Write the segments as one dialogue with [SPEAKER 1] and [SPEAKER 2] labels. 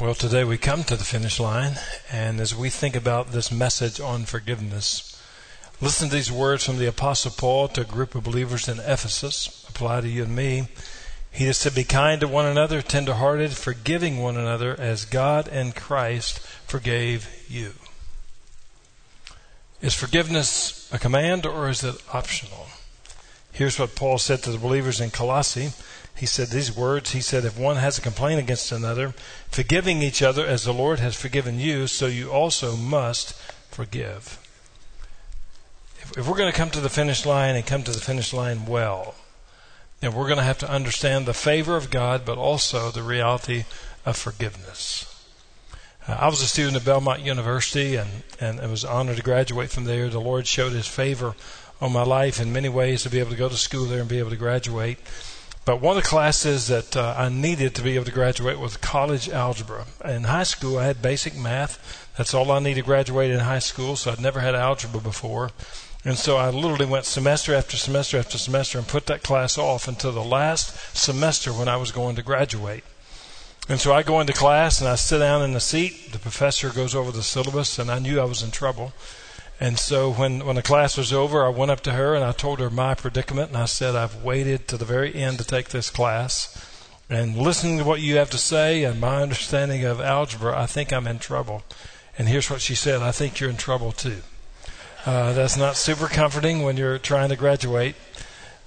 [SPEAKER 1] Well, today we come to the finish line, and as we think about this message on forgiveness, listen to these words from the Apostle Paul to a group of believers in Ephesus, apply to you and me. He just said, Be kind to one another, tenderhearted, forgiving one another as God and Christ forgave you. Is forgiveness a command or is it optional? Here's what Paul said to the believers in Colossae he said these words. He said, If one has a complaint against another, forgiving each other as the Lord has forgiven you, so you also must forgive. If, if we're going to come to the finish line and come to the finish line well, then we're going to have to understand the favor of God, but also the reality of forgiveness. Uh, I was a student at Belmont University and, and I was honored to graduate from there. The Lord showed His favor on my life in many ways to be able to go to school there and be able to graduate. But one of the classes that uh, I needed to be able to graduate was college algebra. In high school, I had basic math. That's all I needed to graduate in high school, so I'd never had algebra before. And so I literally went semester after semester after semester and put that class off until the last semester when I was going to graduate. And so I go into class and I sit down in the seat. The professor goes over the syllabus, and I knew I was in trouble. And so when, when the class was over, I went up to her and I told her my predicament. And I said, I've waited to the very end to take this class. And listening to what you have to say and my understanding of algebra, I think I'm in trouble. And here's what she said I think you're in trouble too. Uh, that's not super comforting when you're trying to graduate.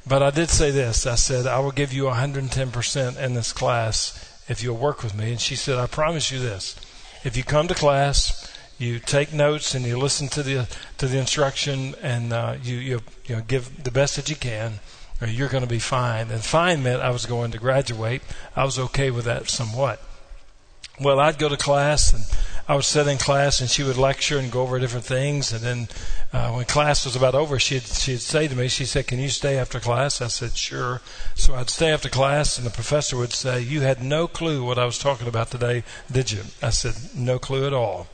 [SPEAKER 1] But I did say this I said, I will give you 110% in this class if you'll work with me. And she said, I promise you this. If you come to class, you take notes and you listen to the to the instruction and uh, you, you you know give the best that you can, or you're going to be fine. And fine meant I was going to graduate. I was okay with that somewhat. Well, I'd go to class and I would sit in class and she would lecture and go over different things. And then uh, when class was about over, she'd, she'd say to me, she said, Can you stay after class? I said, Sure. So I'd stay after class and the professor would say, You had no clue what I was talking about today, did you? I said, No clue at all.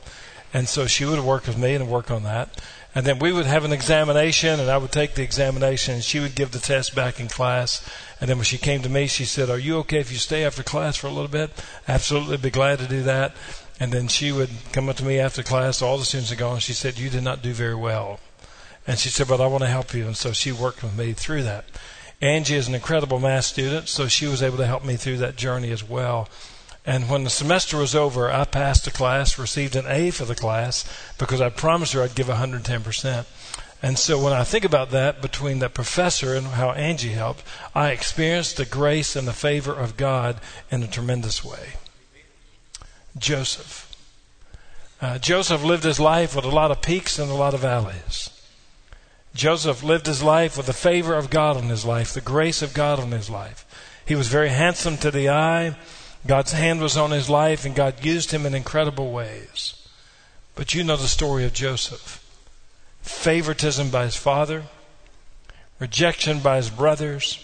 [SPEAKER 1] And so she would work with me and work on that. And then we would have an examination and I would take the examination and she would give the test back in class. And then when she came to me, she said, Are you okay if you stay after class for a little bit? Absolutely be glad to do that. And then she would come up to me after class, all the students had gone, and she said, You did not do very well. And she said, But I want to help you. And so she worked with me through that. Angie is an incredible math student, so she was able to help me through that journey as well. And when the semester was over, I passed the class, received an A for the class because I promised her I'd give 110%. And so when I think about that between that professor and how Angie helped, I experienced the grace and the favor of God in a tremendous way. Joseph. Uh, Joseph lived his life with a lot of peaks and a lot of valleys. Joseph lived his life with the favor of God in his life, the grace of God in his life. He was very handsome to the eye. God's hand was on his life and God used him in incredible ways. But you know the story of Joseph favoritism by his father, rejection by his brothers,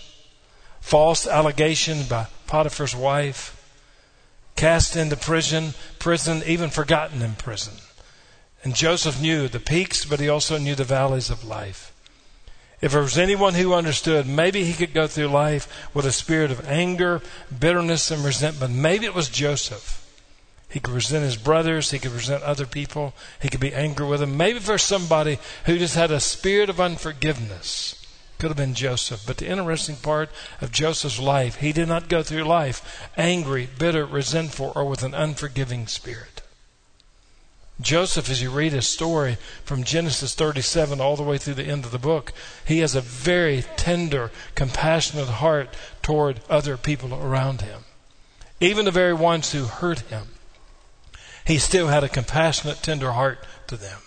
[SPEAKER 1] false allegations by Potiphar's wife, cast into prison, prison, even forgotten in prison. And Joseph knew the peaks, but he also knew the valleys of life. If there was anyone who understood, maybe he could go through life with a spirit of anger, bitterness, and resentment. Maybe it was Joseph. He could resent his brothers. He could resent other people. He could be angry with them. Maybe for somebody who just had a spirit of unforgiveness. Could have been Joseph. But the interesting part of Joseph's life, he did not go through life angry, bitter, resentful, or with an unforgiving spirit. Joseph, as you read his story from Genesis 37 all the way through the end of the book, he has a very tender, compassionate heart toward other people around him. Even the very ones who hurt him, he still had a compassionate, tender heart to them.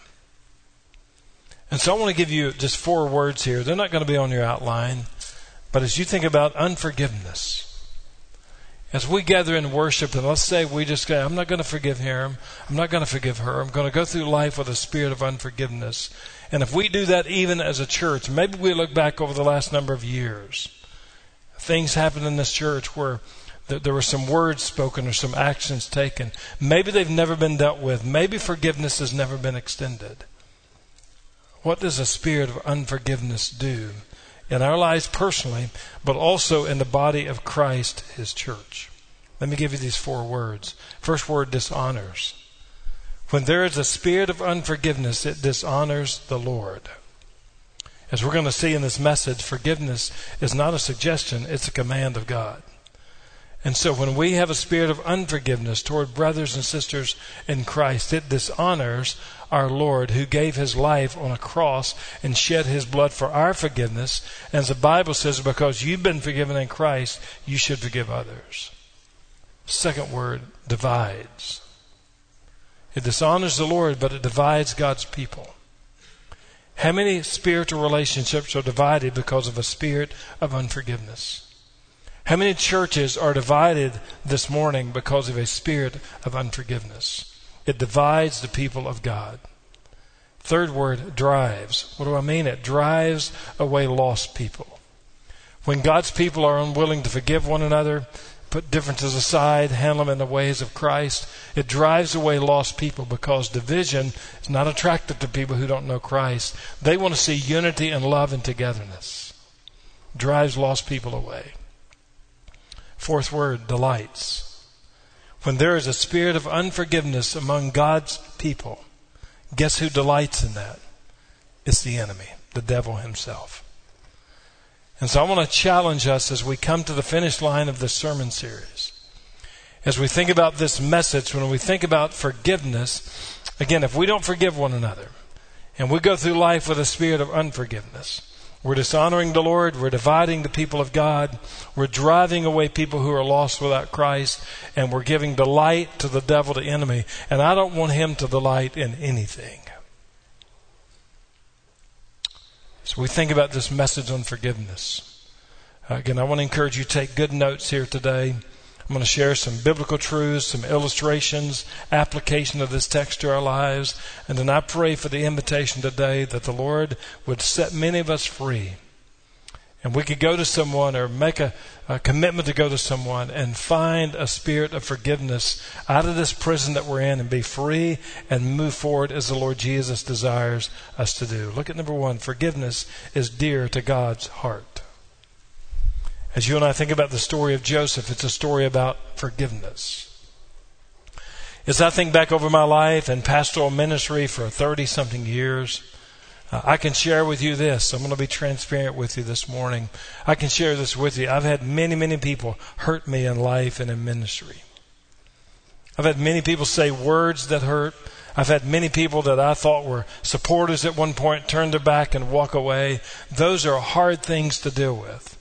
[SPEAKER 1] And so I want to give you just four words here. They're not going to be on your outline, but as you think about unforgiveness, as we gather in worship, and let's say we just go, I'm not going to forgive him, I'm not going to forgive her, I'm going to go through life with a spirit of unforgiveness. And if we do that even as a church, maybe we look back over the last number of years. Things happened in this church where there were some words spoken or some actions taken. Maybe they've never been dealt with. Maybe forgiveness has never been extended. What does a spirit of unforgiveness do? In our lives personally, but also in the body of Christ, His church. Let me give you these four words. First word dishonors. When there is a spirit of unforgiveness, it dishonors the Lord. As we're going to see in this message, forgiveness is not a suggestion, it's a command of God. And so when we have a spirit of unforgiveness toward brothers and sisters in Christ, it dishonors our Lord who gave his life on a cross and shed his blood for our forgiveness. And as the Bible says, because you've been forgiven in Christ, you should forgive others. Second word, divides. It dishonors the Lord, but it divides God's people. How many spiritual relationships are divided because of a spirit of unforgiveness? How many churches are divided this morning because of a spirit of unforgiveness? It divides the people of God. Third word, drives. What do I mean? It drives away lost people. When God's people are unwilling to forgive one another, put differences aside, handle them in the ways of Christ. It drives away lost people because division is not attractive to people who don't know Christ. They want to see unity and love and togetherness. Drives lost people away. Fourth word, delights. When there is a spirit of unforgiveness among God's people, guess who delights in that? It's the enemy, the devil himself. And so I want to challenge us as we come to the finish line of this sermon series. As we think about this message, when we think about forgiveness, again, if we don't forgive one another, and we go through life with a spirit of unforgiveness, we're dishonoring the Lord. We're dividing the people of God. We're driving away people who are lost without Christ. And we're giving delight to the devil, the enemy. And I don't want him to delight in anything. So we think about this message on forgiveness. Uh, again, I want to encourage you to take good notes here today. I'm going to share some biblical truths, some illustrations, application of this text to our lives. And then I pray for the invitation today that the Lord would set many of us free. And we could go to someone or make a, a, commitment to go to someone and find a spirit of forgiveness out of this prison that we're in and be free and move forward as the Lord Jesus desires us to do. Look at number one forgiveness is dear to God's heart. As you and I think about the story of Joseph, it's a story about forgiveness. As I think back over my life and pastoral ministry for 30 something years, uh, I can share with you this. I'm going to be transparent with you this morning. I can share this with you. I've had many, many people hurt me in life and in ministry. I've had many people say words that hurt. I've had many people that I thought were supporters at one point turn their back and walk away. Those are hard things to deal with.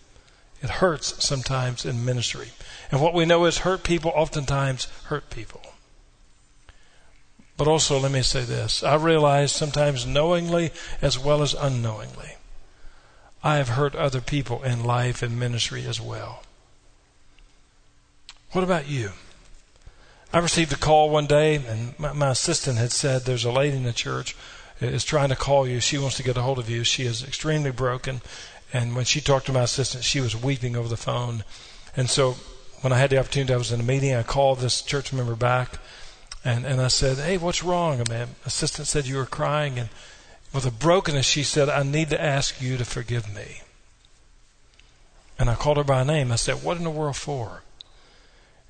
[SPEAKER 1] It hurts sometimes in ministry. And what we know is hurt people oftentimes hurt people. But also, let me say this I realize sometimes knowingly as well as unknowingly, I have hurt other people in life and ministry as well. What about you? I received a call one day, and my, my, assistant had said there's a lady in the church is trying to call you. She wants to get a hold of you. She is extremely broken. And when she talked to my assistant, she was weeping over the phone. And so when I had the opportunity, I was in a meeting. I called this church member back and, and I said, Hey, what's wrong? And my assistant said, You were crying. And with a brokenness, she said, I need to ask you to forgive me. And I called her by name. I said, What in the world for?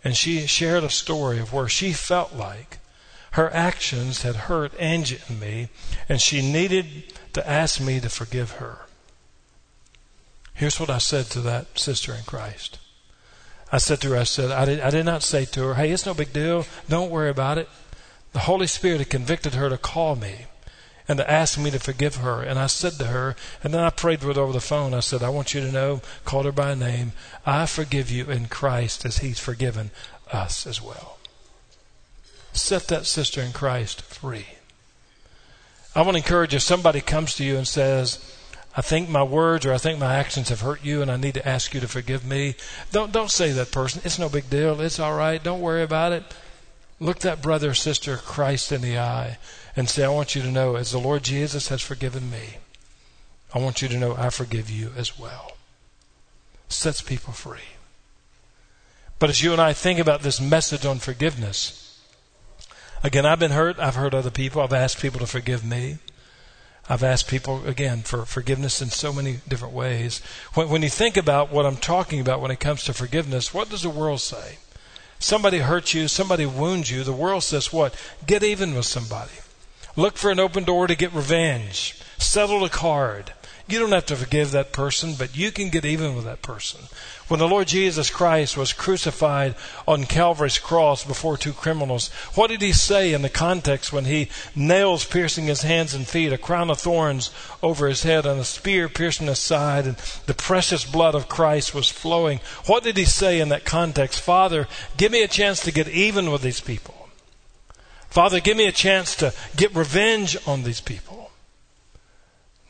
[SPEAKER 1] And she shared a story of where she felt like her actions had hurt Angie and me, and she needed to ask me to forgive her. Here's what I said to that sister in Christ. I said to her, I said, I did, I did not say to her, hey, it's no big deal. Don't worry about it. The Holy Spirit had convicted her to call me and to ask me to forgive her. And I said to her, and then I prayed with her over the phone. I said, I want you to know, called her by name, I forgive you in Christ as He's forgiven us as well. Set that sister in Christ free. I want to encourage you, if somebody comes to you and says, I think my words or I think my actions have hurt you and I need to ask you to forgive me. Don't, don't say that person. It's no big deal. It's all right. Don't worry about it. Look that brother or sister Christ in the eye and say, I want you to know as the Lord Jesus has forgiven me, I want you to know I forgive you as well. Sets people free. But as you and I think about this message on forgiveness, again, I've been hurt. I've hurt other people. I've asked people to forgive me. I've asked people again for forgiveness in so many different ways. When, when, you think about what I'm talking about when it comes to forgiveness, what does the world say? Somebody hurts you, somebody wounds you. The world says what? Get even with somebody. Look for an open door to get revenge. Settle a card. You don't have to forgive that person, but you can get even with that person. When the Lord Jesus Christ was crucified on Calvary's cross before two criminals, what did he say in the context when he nails piercing his hands and feet, a crown of thorns over his head, and a spear piercing his side, and the precious blood of Christ was flowing? What did he say in that context? Father, give me a chance to get even with these people. Father, give me a chance to get revenge on these people.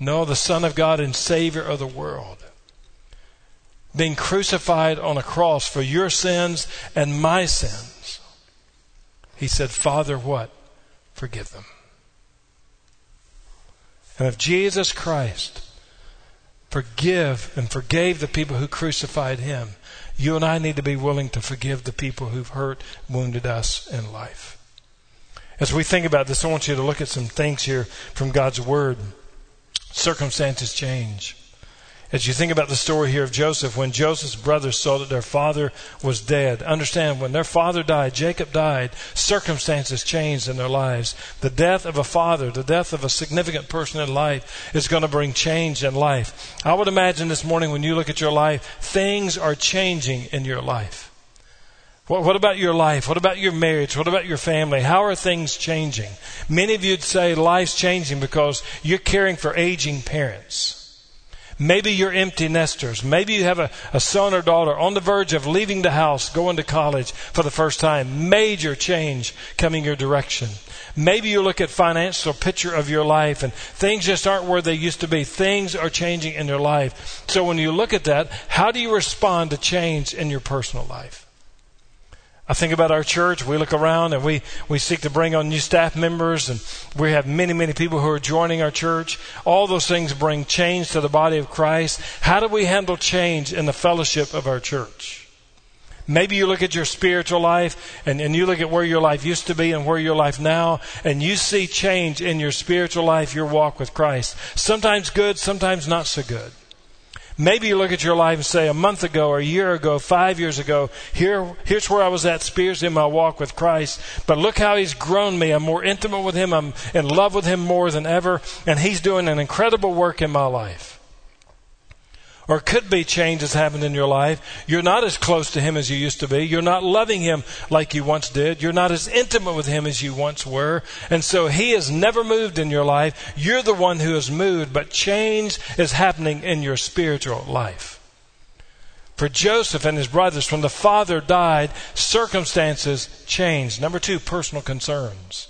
[SPEAKER 1] No, the Son of God and Savior of the world. Being crucified on a cross for your sins and my sins. He said, Father, what? Forgive them. And if Jesus Christ forgive and forgave the people who crucified him, you and I need to be willing to forgive the people who've hurt, wounded us in life. As we think about this, I want you to look at some things here from God's Word circumstances change. As you think about the story here of Joseph, when Joseph's brothers saw that their father was dead, understand when their father died, Jacob died, circumstances changed in their lives. The death of a father, the death of a significant person in life is going to bring change in life. I would imagine this morning when you look at your life, things are changing in your life. What, what, about your life? What about your marriage? What about your family? How are things changing? Many of you'd say life's changing because you're caring for aging parents. Maybe you're empty nesters. Maybe you have a, a son or daughter on the verge of leaving the house, going to college for the first time. Major change coming your direction. Maybe you look at financial picture of your life and things just aren't where they used to be. Things are changing in your life. So when you look at that, how do you respond to change in your personal life? I think about our church. We look around and we, we seek to bring on new staff members, and we have many, many people who are joining our church. All those things bring change to the body of Christ. How do we handle change in the fellowship of our church? Maybe you look at your spiritual life and, and you look at where your life used to be and where your life now, and you see change in your spiritual life, your walk with Christ. Sometimes good, sometimes not so good. Maybe you look at your life and say, a month ago or a year ago, five years ago, here, here's where I was at spiritually in my walk with Christ. But look how He's grown me. I'm more intimate with Him. I'm in love with Him more than ever. And He's doing an incredible work in my life or could be changes happened in your life. You're not as close to Him as you used to be. You're not loving Him like you once did. You're not as intimate with Him as you once were. And so He has never moved in your life. You're the one who has moved, but change is happening in your spiritual life. For Joseph and his brothers, when the father died, circumstances changed. Number two, personal concerns.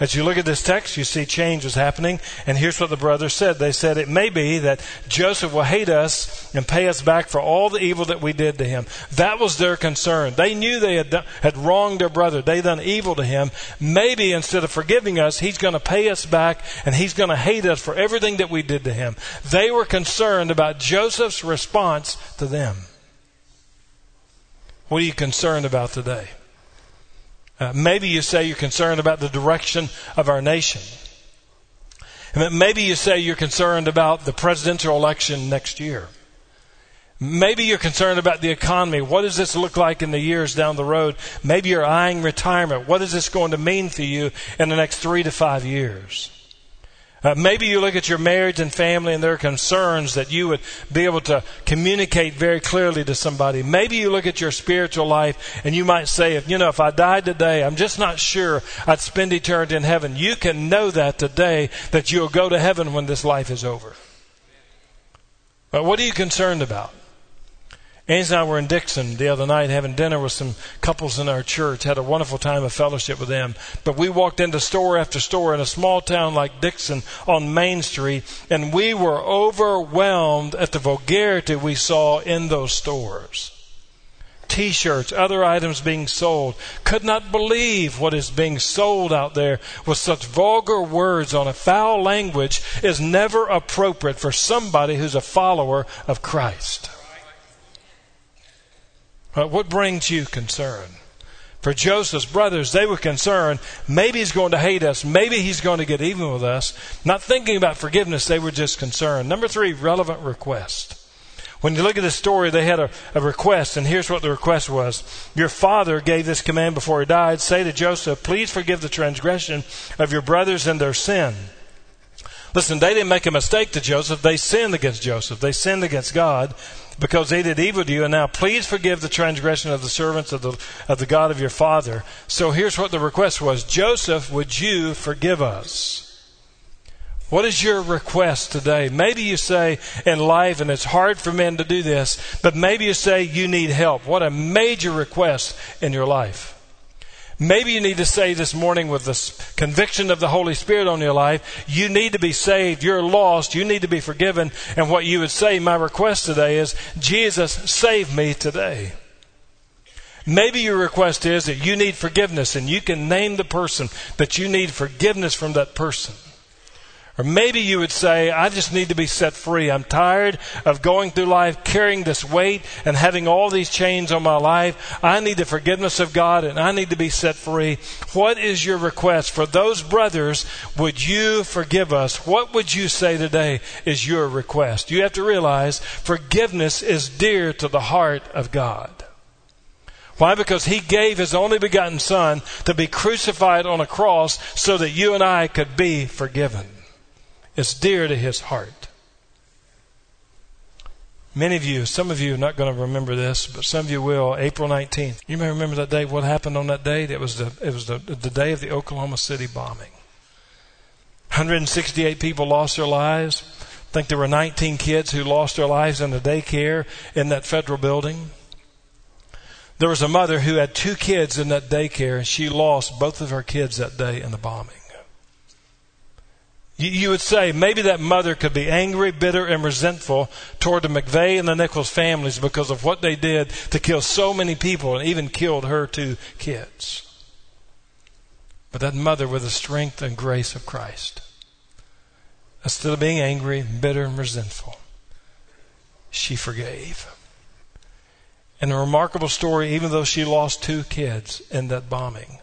[SPEAKER 1] As you look at this text, you see change is happening. And here's what the brothers said. They said, It may be that Joseph will hate us and pay us back for all the evil that we did to him. That was their concern. They knew they had, done, had wronged their brother. They done evil to him. Maybe instead of forgiving us, he's going to pay us back and he's going to hate us for everything that we did to him. They were concerned about Joseph's response to them. What are you concerned about today? Uh, maybe you say you're concerned about the direction of our nation. Maybe you say you're concerned about the presidential election next year. Maybe you're concerned about the economy. What does this look like in the years down the road? Maybe you're eyeing retirement. What is this going to mean for you in the next three to five years? Uh, maybe you look at your marriage and family and there are concerns that you would be able to communicate very clearly to somebody. Maybe you look at your spiritual life and you might say, if, you know, if I died today, I'm just not sure I'd spend eternity in heaven. You can know that today that you'll go to heaven when this life is over. But what are you concerned about? Angie and I were in Dixon the other night having dinner with some couples in our church, had a wonderful time of fellowship with them. But we walked into store after store in a small town like Dixon on Main Street, and we were overwhelmed at the vulgarity we saw in those stores. T shirts, other items being sold. Could not believe what is being sold out there with such vulgar words on a foul language is never appropriate for somebody who's a follower of Christ. What brings you concern? For Joseph's brothers, they were concerned maybe he's going to hate us, maybe he's going to get even with us. Not thinking about forgiveness, they were just concerned. Number three, relevant request. When you look at this story, they had a, a, request, and here's what the request was. Your father gave this command before he died. Say to Joseph, please forgive the transgression of your brothers and their sin. Listen, they didn't make a mistake to Joseph. They sinned against Joseph. They sinned against God because they did evil to you. And now please forgive the transgression of the servants of the, of the God of your father. So here's what the request was. Joseph, would you forgive us? What is your request today? Maybe you say in life, and it's hard for men to do this, but maybe you say you need help. What a major request in your life. Maybe you need to say this morning with the conviction of the Holy Spirit on your life, you need to be saved. You're lost. You need to be forgiven. And what you would say, my request today is, Jesus, save me today. Maybe your request is that you need forgiveness and you can name the person that you need forgiveness from that person. Or maybe you would say, I just need to be set free. I'm tired of going through life carrying this weight and having all these chains on my life. I need the forgiveness of God and I need to be set free. What is your request? For those brothers, would you forgive us? What would you say today is your request? You have to realize forgiveness is dear to the heart of God. Why? Because He gave His only begotten Son to be crucified on a cross so that you and I could be forgiven. It's dear to his heart. Many of you, some of you are not going to remember this, but some of you will. April 19th. You may remember that day. What happened on that day? It was the, it was the, the day of the Oklahoma City bombing. 168 people lost their lives. I think there were 19 kids who lost their lives in the daycare in that federal building. There was a mother who had two kids in that daycare, and she lost both of her kids that day in the bombing. You would say maybe that mother could be angry, bitter, and resentful toward the McVeigh and the Nichols families because of what they did to kill so many people and even killed her two kids. But that mother, with the strength and grace of Christ, instead of being angry, bitter, and resentful, she forgave. And a remarkable story, even though she lost two kids in that bombing,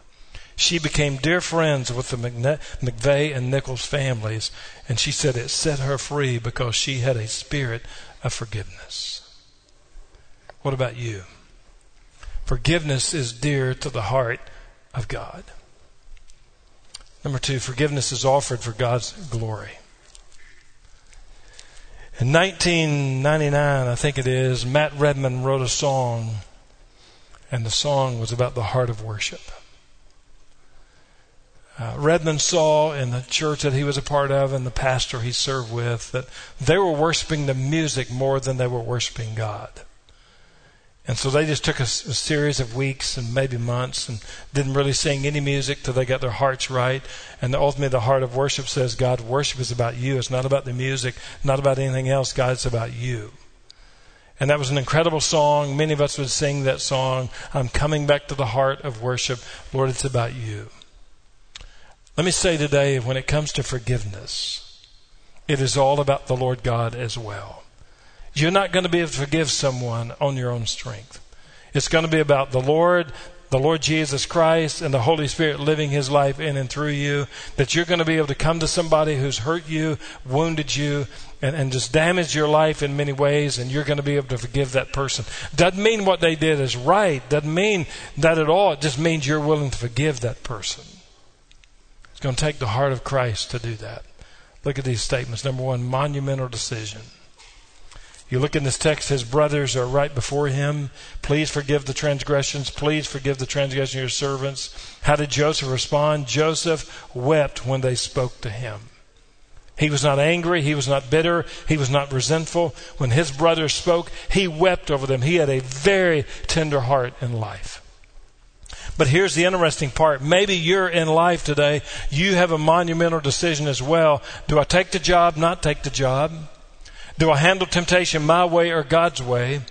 [SPEAKER 1] she became dear friends with the McVeigh and Nichols families, and she said it set her free because she had a spirit of forgiveness. What about you? Forgiveness is dear to the heart of God. Number two, forgiveness is offered for God's glory. In 1999, I think it is, Matt Redman wrote a song, and the song was about the heart of worship uh, Redman saw in the church that he was a part of and the pastor he served with that they were worshiping the music more than they were worshiping God. And so they just took a, a, series of weeks and maybe months and didn't really sing any music till they got their hearts right. And ultimately, the heart of worship says, God, worship is about you. It's not about the music, not about anything else. God, it's about you. And that was an incredible song. Many of us would sing that song. I'm coming back to the heart of worship. Lord, it's about you. Let me say today, when it comes to forgiveness, it is all about the Lord God as well. You're not going to be able to forgive someone on your own strength. It's going to be about the Lord, the Lord Jesus Christ, and the Holy Spirit living His life in and through you. That you're going to be able to come to somebody who's hurt you, wounded you, and, and just damaged your life in many ways, and you're going to be able to forgive that person. Doesn't mean what they did is right. Doesn't mean that at all. It just means you're willing to forgive that person. It's going to take the heart of Christ to do that. Look at these statements. Number one, monumental decision. You look in this text, his brothers are right before him. Please forgive the transgressions. Please forgive the transgression of your servants. How did Joseph respond? Joseph wept when they spoke to him. He was not angry. He was not bitter. He was not resentful. When his brothers spoke, he wept over them. He had a very tender heart in life. But here's the interesting part. Maybe you're in life today. You have a monumental decision as well. Do I take the job, not take the job? Do I handle temptation my way or God's way?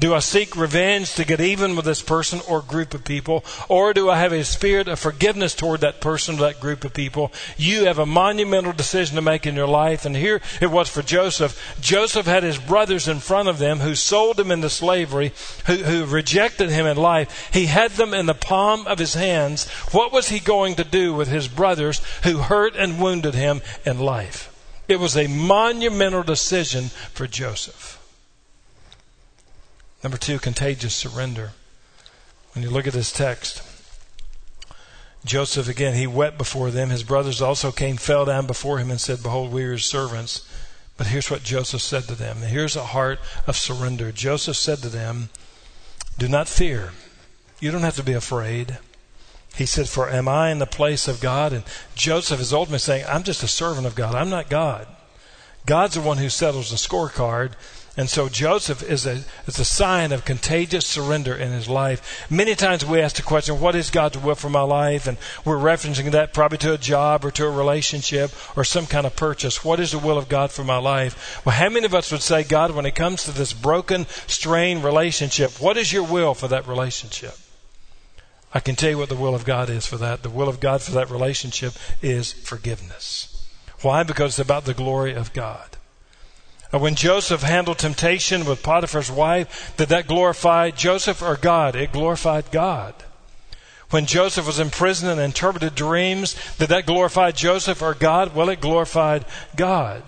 [SPEAKER 1] Do I seek revenge to get even with this person or group of people? Or do I have a spirit of forgiveness toward that person or that group of people? You have a monumental decision to make in your life. And here it was for Joseph. Joseph had his brothers in front of them who sold him into slavery, who, who rejected him in life. He had them in the palm of his hands. What was he going to do with his brothers who hurt and wounded him in life? It was a monumental decision for Joseph. Number two, contagious surrender. When you look at this text, Joseph, again, he wept before them. His brothers also came, fell down before him, and said, Behold, we are his servants. But here's what Joseph said to them. Here's a heart of surrender. Joseph said to them, Do not fear. You don't have to be afraid. He said, For am I in the place of God? And Joseph is ultimately saying, I'm just a servant of God. I'm not God. God's the one who settles the scorecard. And so Joseph is a, is a sign of contagious surrender in his life. Many times we ask the question, what is God's will for my life? And we're referencing that probably to a job or to a relationship or some kind of purchase. What is the will of God for my life? Well, how many of us would say, God, when it comes to this broken, strained relationship, what is your will for that relationship? I can tell you what the will of God is for that. The will of God for that relationship is forgiveness. Why? Because it's about the glory of God. When Joseph handled temptation with Potiphar's wife, did that glorify Joseph or God? It glorified God. When Joseph was in prison and interpreted dreams, did that glorify Joseph or God? Well, it glorified God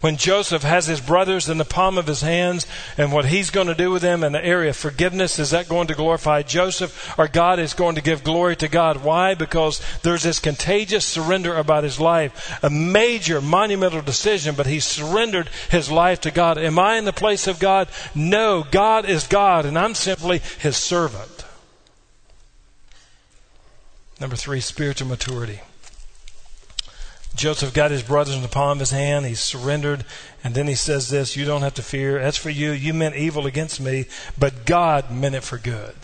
[SPEAKER 1] when Joseph has his brothers in the palm of his hands and what he's going to do with them in the area of forgiveness, is that going to glorify Joseph or God is going to give glory to God? Why? Because there's this contagious surrender about his life, a major monumental decision, but he surrendered his life to God. Am I in the place of God? No, God is God and I'm simply his servant. Number three, spiritual maturity. Joseph got his brothers in the palm of his hand. He surrendered. And then he says this, you don't have to fear. As for you, you meant evil against me, but God meant it for good.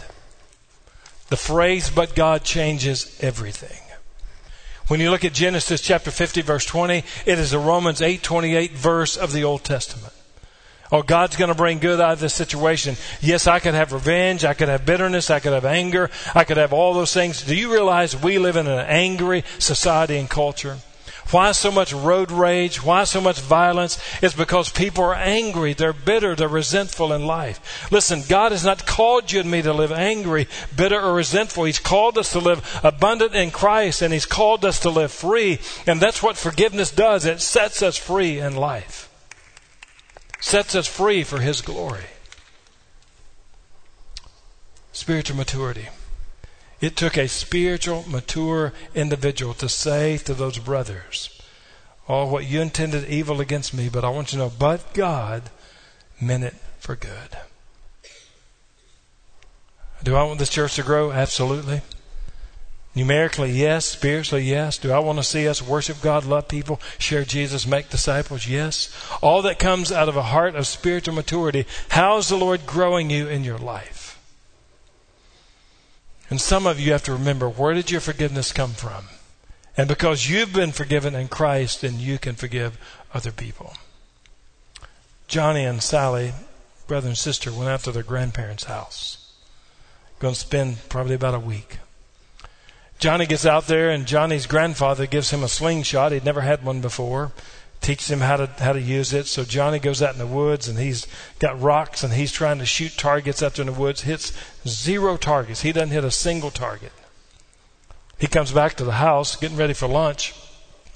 [SPEAKER 1] The phrase, but God changes everything. When you look at Genesis chapter 50 verse 20, it is the Romans 8:28 verse of the Old Testament. Oh, God's going to bring good out of this situation. Yes, I could have revenge. I could have bitterness. I could have anger. I could have all those things. Do you realize we live in an angry society and culture? Why so much road rage? Why so much violence? It's because people are angry. They're bitter. They're resentful in life. Listen, God has not called you and me to live angry, bitter, or resentful. He's called us to live abundant in Christ and He's called us to live free. And that's what forgiveness does. It sets us free in life. Sets us free for His glory. Spiritual maturity. It took a spiritual, mature individual to say to those brothers, Oh, what you intended evil against me, but I want you to know, but God meant it for good. Do I want this church to grow? Absolutely. Numerically, yes. Spiritually, yes. Do I want to see us worship God, love people, share Jesus, make disciples? Yes. All that comes out of a heart of spiritual maturity. How is the Lord growing you in your life? And some of you have to remember where did your forgiveness come from? And because you've been forgiven in Christ, then you can forgive other people. Johnny and Sally, brother and sister, went out to their grandparents' house. Going to spend probably about a week. Johnny gets out there, and Johnny's grandfather gives him a slingshot. He'd never had one before teaches him how to how to use it. So Johnny goes out in the woods and he's got rocks and he's trying to shoot targets out there in the woods. Hits zero targets. He doesn't hit a single target. He comes back to the house, getting ready for lunch.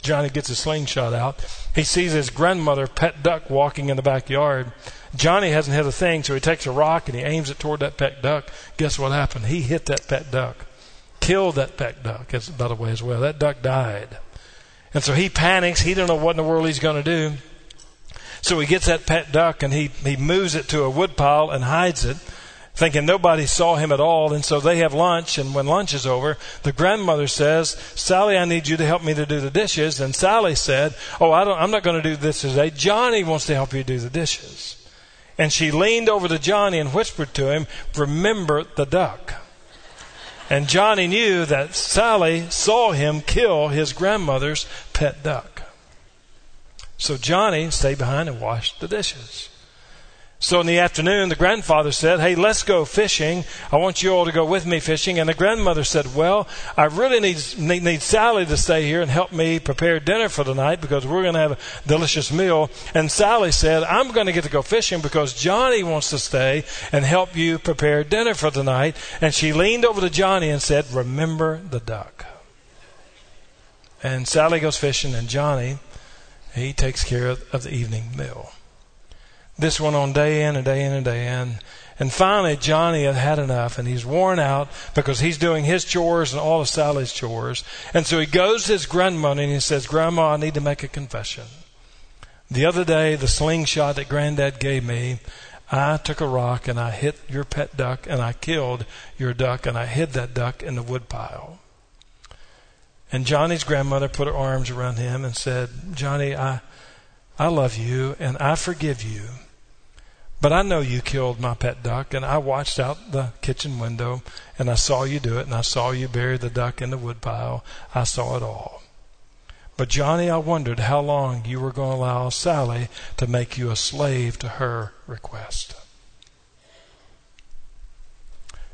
[SPEAKER 1] Johnny gets his slingshot out. He sees his grandmother, pet duck, walking in the backyard. Johnny hasn't hit a thing, so he takes a rock and he aims it toward that pet duck. Guess what happened? He hit that pet duck. Killed that pet duck, by the way, as well. That duck died. And so he panics. He don't know what in the world he's going to do. So he gets that pet duck and he, he moves it to a woodpile and hides it, thinking nobody saw him at all. And so they have lunch. And when lunch is over, the grandmother says, Sally, I need you to help me to do the dishes. And Sally said, Oh, I don't, I'm not going to do this today. Johnny wants to help you do the dishes. And she leaned over to Johnny and whispered to him, Remember the duck. And Johnny knew that Sally saw him kill his grandmother's pet duck. So Johnny stayed behind and washed the dishes. So in the afternoon, the grandfather said, Hey, let's go fishing. I want you all to go with me fishing. And the grandmother said, Well, I really need, need, need Sally to stay here and help me prepare dinner for tonight because we're going to have a delicious meal. And Sally said, I'm going to get to go fishing because Johnny wants to stay and help you prepare dinner for the night. And she leaned over to Johnny and said, Remember the duck. And Sally goes fishing and Johnny, he takes care of, of the evening meal. This went on day in and day in and day in. And finally, Johnny had had enough and he's worn out because he's doing his chores and all of Sally's chores. And so he goes to his grandmother and he says, Grandma, I need to make a confession. The other day, the slingshot that granddad gave me, I took a rock and I hit your pet duck and I killed your duck and I hid that duck in the woodpile. And Johnny's grandmother put her arms around him and said, Johnny, I, I love you and I forgive you. But I know you killed my pet duck, and I watched out the kitchen window, and I saw you do it, and I saw you bury the duck in the woodpile. I saw it all. But Johnny, I wondered how long you were going to allow Sally to make you a slave to her request.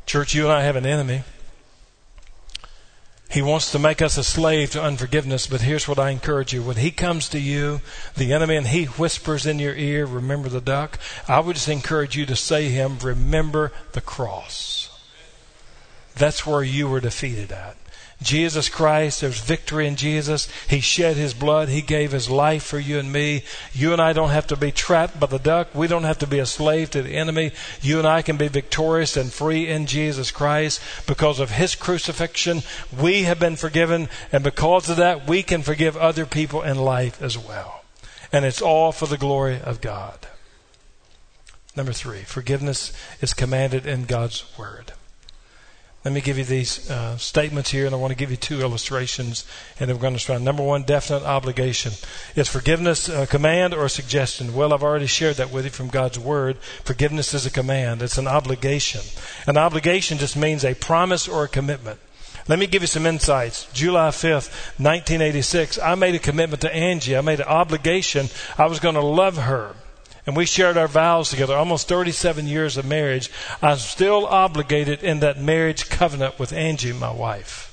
[SPEAKER 1] Church, you and I have an enemy. He wants to make us a slave to unforgiveness, but here's what I encourage you. When he comes to you, the enemy, and he whispers in your ear, remember the duck, I would just encourage you to say to him, remember the cross. That's where you were defeated at. Jesus Christ. There's victory in Jesus. He shed his blood. He gave his life for you and me. You and I don't have to be trapped by the duck. We don't have to be a slave to the enemy. You and I can be victorious and free in Jesus Christ because of his crucifixion. We have been forgiven, and because of that, we can forgive other people in life as well. And it's all for the glory of God. Number three, forgiveness is commanded in God's Word. Let me give you these uh, statements here, and I want to give you two illustrations, and then we're going to try. Number one, definite obligation. Is forgiveness a command or a suggestion? Well, I've already shared that with you from God's Word. Forgiveness is a command, it's an obligation. An obligation just means a promise or a commitment. Let me give you some insights. July 5th, 1986, I made a commitment to Angie. I made an obligation. I was going to love her and we shared our vows together, almost 37 years of marriage, I'm still obligated in that marriage covenant with Angie, my wife.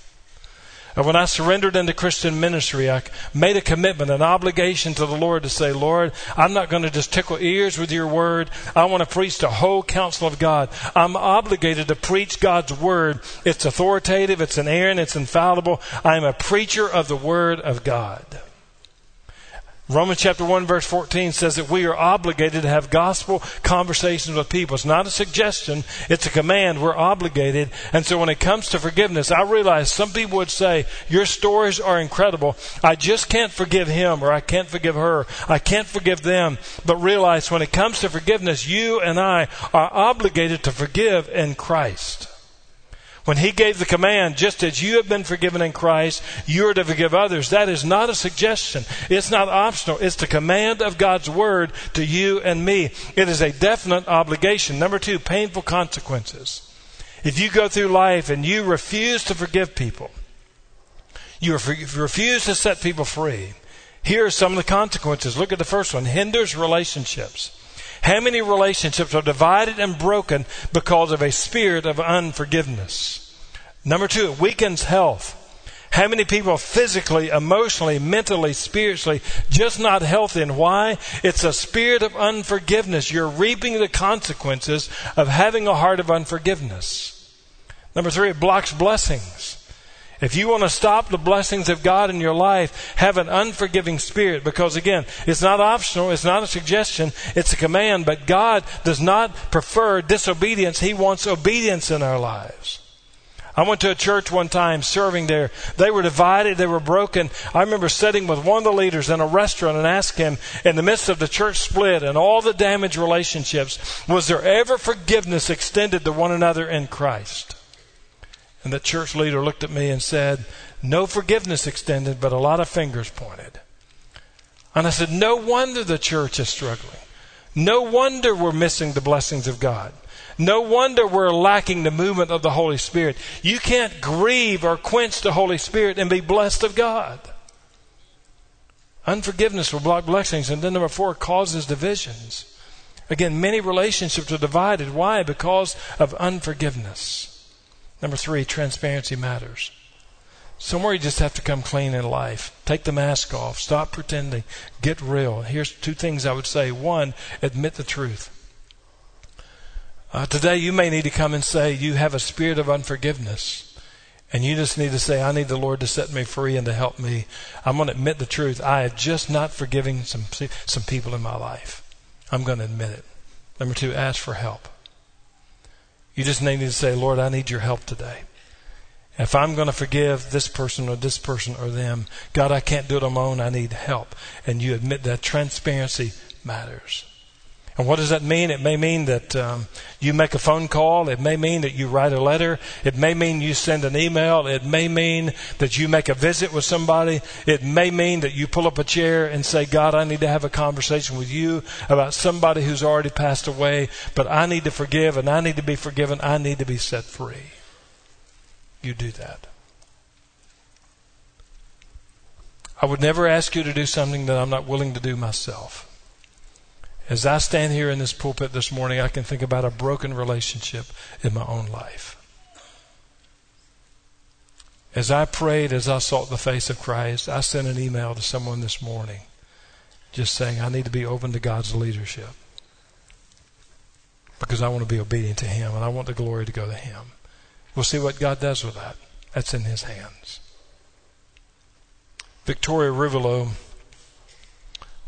[SPEAKER 1] And when I surrendered into Christian ministry, I made a commitment, an obligation to the Lord to say, Lord, I'm not going to just tickle ears with your word. I want to preach the whole counsel of God. I'm obligated to preach God's word. It's authoritative, it's inerrant, it's infallible. I am a preacher of the word of God. Romans chapter 1 verse 14 says that we are obligated to have gospel conversations with people. It's not a suggestion, it's a command. We're obligated. And so when it comes to forgiveness, I realize some people would say, your stories are incredible. I just can't forgive him or I can't forgive her. I can't forgive them. But realize when it comes to forgiveness, you and I are obligated to forgive in Christ. When he gave the command, just as you have been forgiven in Christ, you are to forgive others. That is not a suggestion. It's not optional. It's the command of God's word to you and me. It is a definite obligation. Number two, painful consequences. If you go through life and you refuse to forgive people, you refuse to set people free, here are some of the consequences. Look at the first one hinders relationships. How many relationships are divided and broken because of a spirit of unforgiveness? Number two, it weakens health. How many people are physically, emotionally, mentally, spiritually just not healthy? And why? It's a spirit of unforgiveness. You're reaping the consequences of having a heart of unforgiveness. Number three, it blocks blessings. If you want to stop the blessings of God in your life, have an unforgiving spirit because again, it's not optional, it's not a suggestion, it's a command, but God does not prefer disobedience. He wants obedience in our lives. I went to a church one time serving there. They were divided, they were broken. I remember sitting with one of the leaders in a restaurant and asked him, in the midst of the church split and all the damaged relationships, was there ever forgiveness extended to one another in Christ? And the church leader looked at me and said, No forgiveness extended, but a lot of fingers pointed. And I said, No wonder the church is struggling. No wonder we're missing the blessings of God. No wonder we're lacking the movement of the Holy Spirit. You can't grieve or quench the Holy Spirit and be blessed of God. Unforgiveness will block blessings. And then number four, causes divisions. Again, many relationships are divided. Why? Because of unforgiveness. Number three, transparency matters. Somewhere you just have to come clean in life. Take the mask off. Stop pretending. Get real. Here's two things I would say. One, admit the truth. Uh, today you may need to come and say you have a spirit of unforgiveness. And you just need to say, I need the Lord to set me free and to help me. I'm going to admit the truth. I have just not forgiven some, some people in my life. I'm going to admit it. Number two, ask for help. You just need to say, Lord, I need your help today. If I'm going to forgive this person or this person or them, God, I can't do it on my own. I need help. And you admit that transparency matters. And what does that mean? It may mean that um, you make a phone call. It may mean that you write a letter. It may mean you send an email. It may mean that you make a visit with somebody. It may mean that you pull up a chair and say, God, I need to have a conversation with you about somebody who's already passed away, but I need to forgive and I need to be forgiven. I need to be set free. You do that. I would never ask you to do something that I'm not willing to do myself. As I stand here in this pulpit this morning, I can think about a broken relationship in my own life. As I prayed, as I sought the face of Christ, I sent an email to someone this morning just saying, I need to be open to God's leadership because I want to be obedient to Him and I want the glory to go to Him. We'll see what God does with that. That's in His hands. Victoria Ruvolo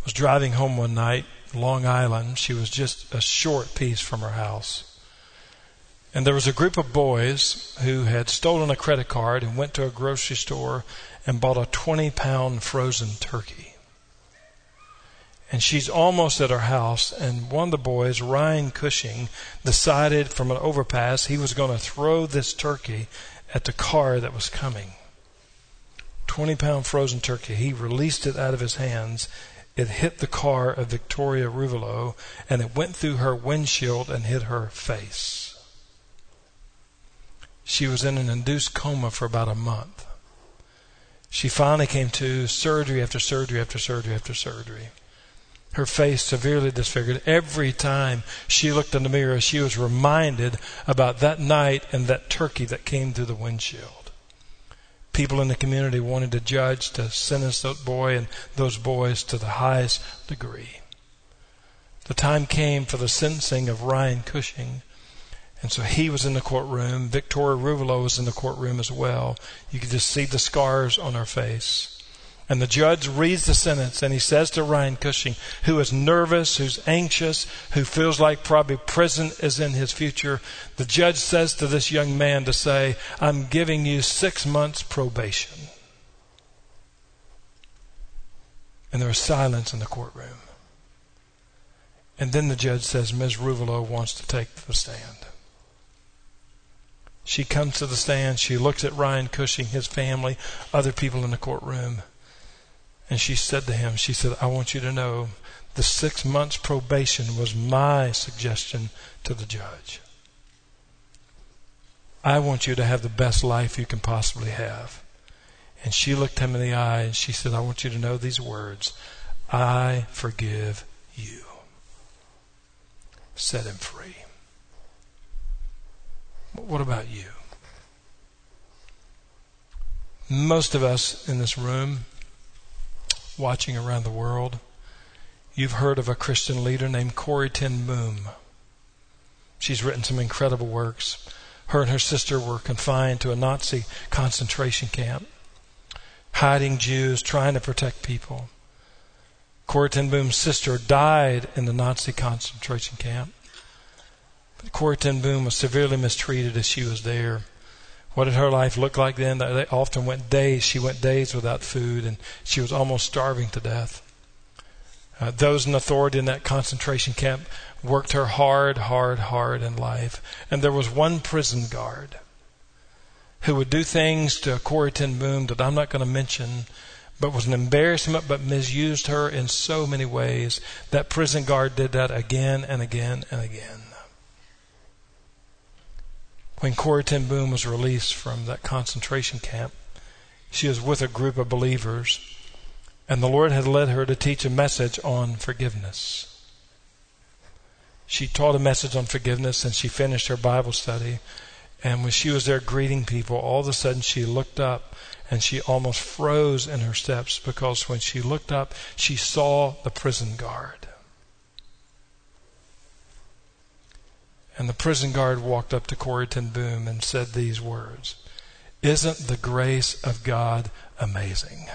[SPEAKER 1] was driving home one night Long Island. She was just a short piece from her house. And there was a group of boys who had stolen a credit card and went to a grocery store and bought a 20 pound frozen turkey. And she's almost at her house, and one of the boys, Ryan Cushing, decided from an overpass he was going to throw this turkey at the car that was coming. 20 pound frozen turkey. He released it out of his hands it hit the car of Victoria Ruvolo and it went through her windshield and hit her face. She was in an induced coma for about a month. She finally came to surgery after surgery after surgery after surgery. Her face severely disfigured. Every time she looked in the mirror, she was reminded about that night and that turkey that came through the windshield people in the community wanted to judge to sentence that boy and those boys to the highest degree. The time came for the sentencing of Ryan Cushing. And so he was in the courtroom. Victoria Ruvolo was in the courtroom as well. You could just see the scars on her face. And the judge reads the sentence and he says to Ryan Cushing, who is nervous, who's anxious, who feels like probably prison is in his future, the judge says to this young man to say, I'm giving you six months probation. And there is silence in the courtroom. And then the judge says, Ms. Ruvolo wants to take the stand. She comes to the stand. She looks at Ryan Cushing, his family, other people in the courtroom. And she said to him, She said, I want you to know the six months probation was my suggestion to the judge. I want you to have the best life you can possibly have. And she looked him in the eye and she said, I want you to know these words I forgive you. Set him free. What about you? Most of us in this room watching around the world, you've heard of a Christian leader named Corrie ten Boom. She's written some incredible works. Her and her sister were confined to a Nazi concentration camp, hiding Jews, trying to protect people. Corrie ten Boom's sister died in the Nazi concentration camp. But Corrie ten Boom was severely mistreated as she was there. What did her life look like then? They often went days. She went days without food, and she was almost starving to death. Uh, those in authority in that concentration camp worked her hard, hard, hard in life. And there was one prison guard who would do things to Corrie ten Boom that I'm not going to mention, but was an embarrassment, but misused her in so many ways. That prison guard did that again and again and again when Corrie ten Boom was released from that concentration camp, she was with a group of believers, and the Lord had led her to teach a message on forgiveness. She taught a message on forgiveness and she finished her Bible study. And when she was there greeting people, all of a sudden she looked up and she almost froze in her steps because when she looked up, she saw the prison guard. And the prison guard walked up to Corrie ten Boom and said these words Isn't the grace of God amazing?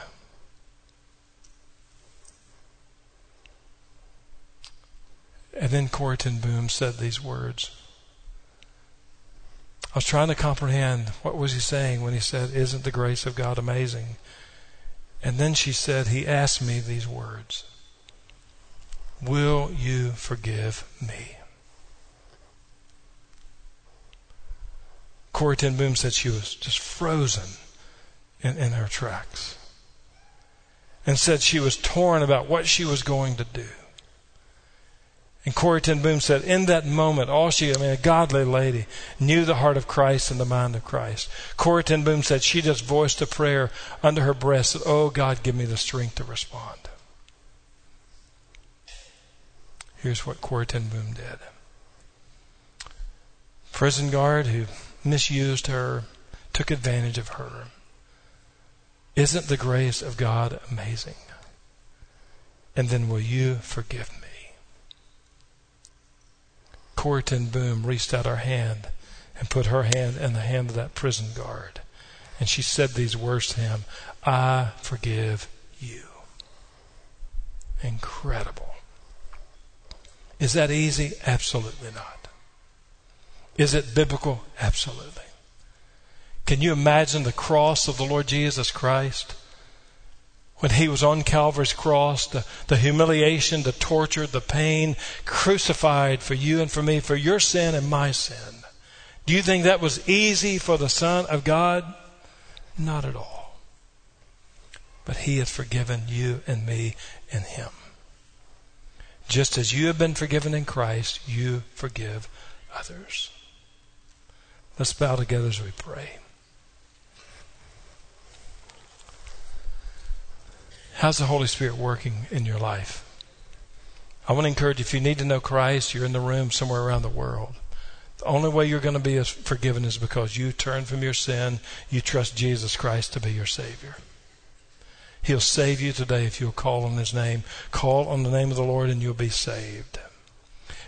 [SPEAKER 1] And then Corrie ten Boom said these words I was trying to comprehend what was he saying when he said, Isn't the grace of God amazing? And then she said, He asked me these words Will you forgive me? Corrie ten Boom said she was just frozen in, in her tracks and said she was torn about what she was going to do. And Corrie ten Boom said, in that moment, all she, I mean, a godly lady, knew the heart of Christ and the mind of Christ. Corrie ten Boom said she just voiced a prayer under her breath, said, Oh God, give me the strength to respond. Here's what Corrie ten Boom did. Prison guard who misused her, took advantage of her. Isn't the grace of God amazing? And then will you forgive me? Corrie Boom reached out her hand and put her hand in the hand of that prison guard. And she said these words to him I forgive you. Incredible. Is that easy? Absolutely not. Is it biblical? Absolutely. Can you imagine the cross of the Lord Jesus Christ? When he was on Calvary's cross, the, the humiliation, the torture, the pain, crucified for you and for me, for your sin and my sin. Do you think that was easy for the Son of God? Not at all. But he has forgiven you and me and him. Just as you have been forgiven in Christ, you forgive others. Let's bow together as we pray. How's the Holy Spirit working in your life? I want to encourage you, if you need to know Christ, you're in the room somewhere around the world. The only way you're going to be forgiven is because you turn from your sin, you trust Jesus Christ to be your Savior. He'll save you today if you'll call on His name. Call on the name of the Lord and you'll be saved.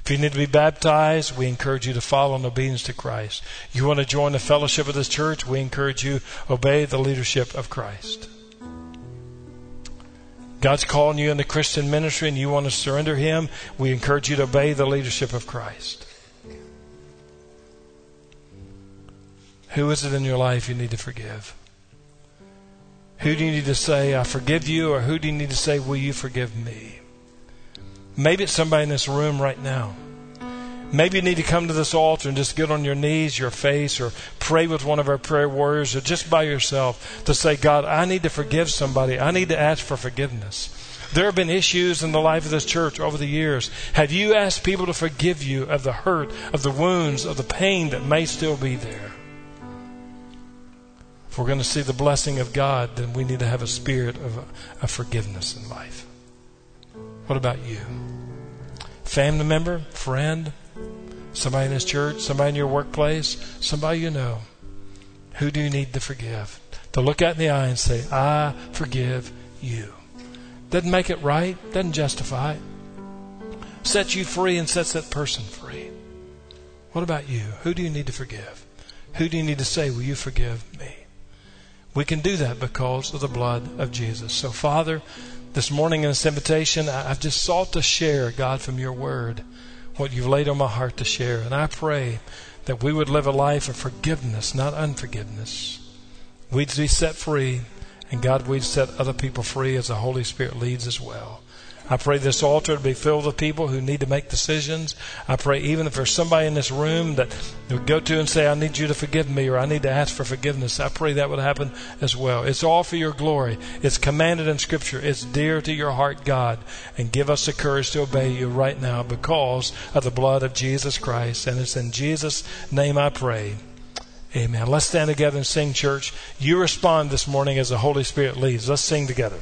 [SPEAKER 1] If you need to be baptized, we encourage you to follow in obedience to Christ. You want to join the fellowship of this church, we encourage you obey the leadership of Christ. God's calling you in the Christian ministry and you want to surrender Him, we encourage you to obey the leadership of Christ. Who is it in your life you need to forgive? Who do you need to say, I forgive you, or who do you need to say, Will you forgive me? Maybe it's somebody in this room right now. Maybe you need to come to this altar and just get on your knees, your face, or pray with one of our prayer warriors, or just by yourself to say, God, I need to forgive somebody. I need to ask for forgiveness. There have been issues in the life of this church over the years. Have you asked people to forgive you of the hurt, of the wounds, of the pain that may still be there? If we're going to see the blessing of God, then we need to have a spirit of, of forgiveness in life. What about you? Family member, friend, Somebody in this church, somebody in your workplace, somebody you know. Who do you need to forgive? To look at in the eye and say, I forgive you. Doesn't make it right, doesn't justify it. Sets you free and sets that person free. What about you? Who do you need to forgive? Who do you need to say, Will you forgive me? We can do that because of the blood of Jesus. So, Father, this morning in this invitation, I've just sought to share, God, from your word what you've laid on my heart to share. And I pray that we would live a life of forgiveness, not unforgiveness. We'd be set free, and God, we'd set other people free as the Holy Spirit leads as well. I pray this altar to be filled with people who need to make decisions. I pray even if there's somebody in this room that would go to and say, I need you to forgive me or I need to ask for forgiveness. I pray that would happen as well. It's all for your glory. It's commanded in scripture. It's dear to your heart, God. And give us the courage to obey you right now because of the blood of Jesus Christ. And it's in Jesus' name I pray. Amen. Let's stand together and sing, church. You respond this morning as the Holy Spirit leads. Let's sing together.